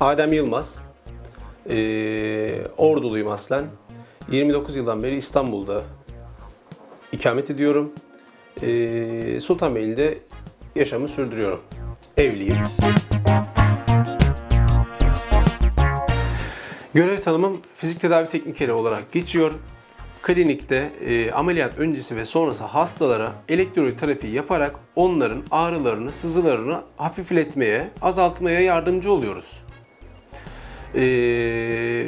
Adem Yılmaz. Ee, Orduluyum aslen. 29 yıldan beri İstanbul'da ikamet ediyorum. Ee, Sultanbeyli'de yaşamı sürdürüyorum. Evliyim. Görev tanımım fizik tedavi teknikeri olarak geçiyor. Klinikte e, ameliyat öncesi ve sonrası hastalara elektroterapi yaparak onların ağrılarını, sızılarını hafifletmeye, azaltmaya yardımcı oluyoruz. Ee,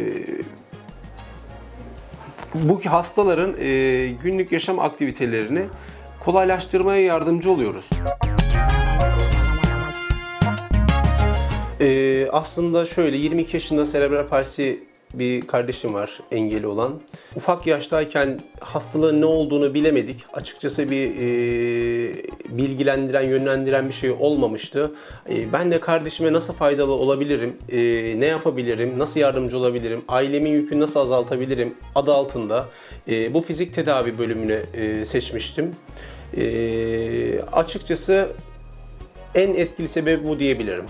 bu hastaların e, günlük yaşam aktivitelerini kolaylaştırmaya yardımcı oluyoruz. Ee, aslında şöyle 22 yaşında serebral palsi bir kardeşim var engeli olan. Ufak yaştayken hastalığın ne olduğunu bilemedik. Açıkçası bir e, bilgilendiren, yönlendiren bir şey olmamıştı. E, ben de kardeşime nasıl faydalı olabilirim, e, ne yapabilirim, nasıl yardımcı olabilirim, ailemin yükünü nasıl azaltabilirim adı altında e, bu fizik tedavi bölümünü e, seçmiştim. E, açıkçası en etkili sebebi bu diyebilirim.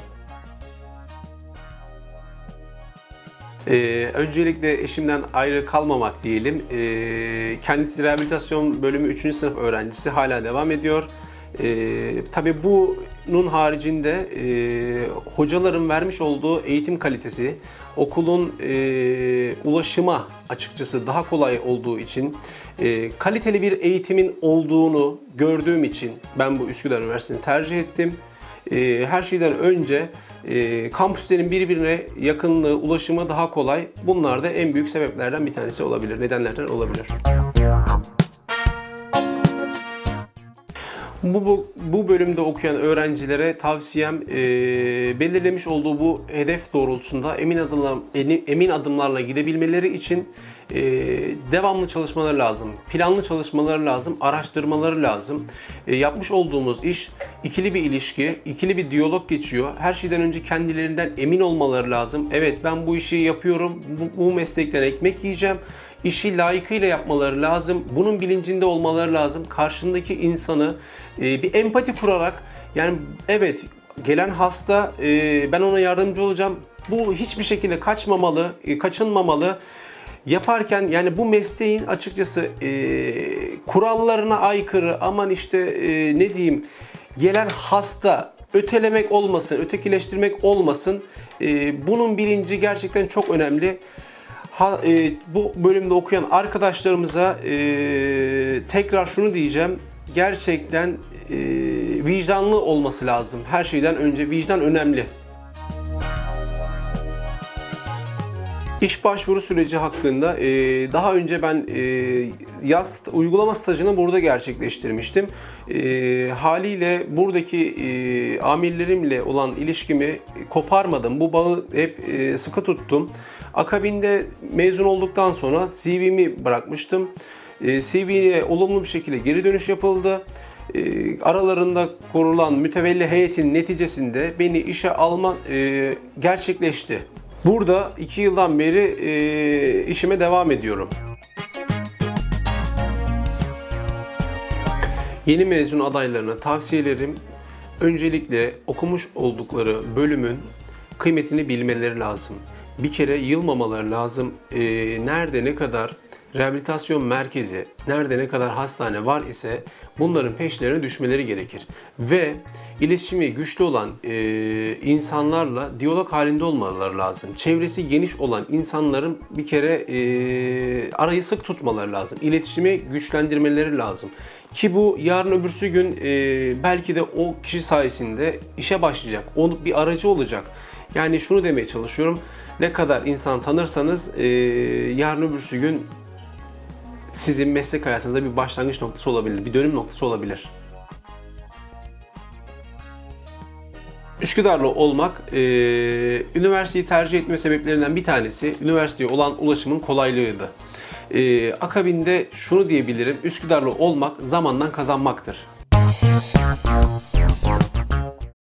Ee, öncelikle eşimden ayrı kalmamak diyelim. Ee, kendisi rehabilitasyon bölümü 3. sınıf öğrencisi hala devam ediyor. Ee, tabii bunun haricinde e, hocaların vermiş olduğu eğitim kalitesi, okulun e, ulaşıma açıkçası daha kolay olduğu için, e, kaliteli bir eğitimin olduğunu gördüğüm için ben bu Üsküdar Üniversitesi'ni tercih ettim. E, her şeyden önce e, kampüslerin birbirine yakınlığı, ulaşımı daha kolay. Bunlar da en büyük sebeplerden bir tanesi olabilir, nedenlerden olabilir. Bu, bu, bu bölümde okuyan öğrencilere tavsiyem e, belirlemiş olduğu bu hedef doğrultusunda emin adımlar emin adımlarla gidebilmeleri için e, devamlı çalışmaları lazım, planlı çalışmaları lazım, araştırmaları lazım. E, yapmış olduğumuz iş ikili bir ilişki, ikili bir diyalog geçiyor. Her şeyden önce kendilerinden emin olmaları lazım. Evet ben bu işi yapıyorum, bu, bu meslekten ekmek yiyeceğim işi layıkıyla yapmaları lazım. Bunun bilincinde olmaları lazım. Karşındaki insanı e, bir empati kurarak yani evet gelen hasta e, ben ona yardımcı olacağım. Bu hiçbir şekilde kaçmamalı, e, kaçınmamalı. Yaparken yani bu mesleğin açıkçası e, kurallarına aykırı aman işte e, ne diyeyim gelen hasta ötelemek olmasın, ötekileştirmek olmasın. E, bunun bilinci gerçekten çok önemli ha, e, bu bölümde okuyan arkadaşlarımıza e, tekrar şunu diyeceğim. Gerçekten e, vicdanlı olması lazım. Her şeyden önce vicdan önemli. İş başvuru süreci hakkında e, daha önce ben e, yaz uygulama stajını burada gerçekleştirmiştim. E, haliyle buradaki amirlerimle olan ilişkimi koparmadım. Bu bağı hep sıkı tuttum. Akabinde mezun olduktan sonra CV'mi bırakmıştım. CV'ye olumlu bir şekilde geri dönüş yapıldı. Aralarında kurulan mütevelli heyetin neticesinde beni işe alma gerçekleşti. Burada iki yıldan beri e, işime devam ediyorum. Yeni mezun adaylarına tavsiyelerim öncelikle okumuş oldukları bölümün kıymetini bilmeleri lazım. Bir kere yılmamaları lazım. E, nerede ne kadar rehabilitasyon merkezi, nerede ne kadar hastane var ise bunların peşlerine düşmeleri gerekir. Ve iletişimi güçlü olan e, insanlarla diyalog halinde olmaları lazım. Çevresi geniş olan insanların bir kere e, arayı sık tutmaları lazım. İletişimi güçlendirmeleri lazım. Ki bu yarın öbürsü gün e, belki de o kişi sayesinde işe başlayacak. O bir aracı olacak. Yani şunu demeye çalışıyorum. Ne kadar insan tanırsanız e, yarın öbürsü gün sizin meslek hayatınızda bir başlangıç noktası olabilir, bir dönüm noktası olabilir. Üsküdarlı olmak e, üniversiteyi tercih etme sebeplerinden bir tanesi üniversiteye olan ulaşımın kolaylığıydı. E, akabinde şunu diyebilirim, Üsküdarlı olmak zamandan kazanmaktır.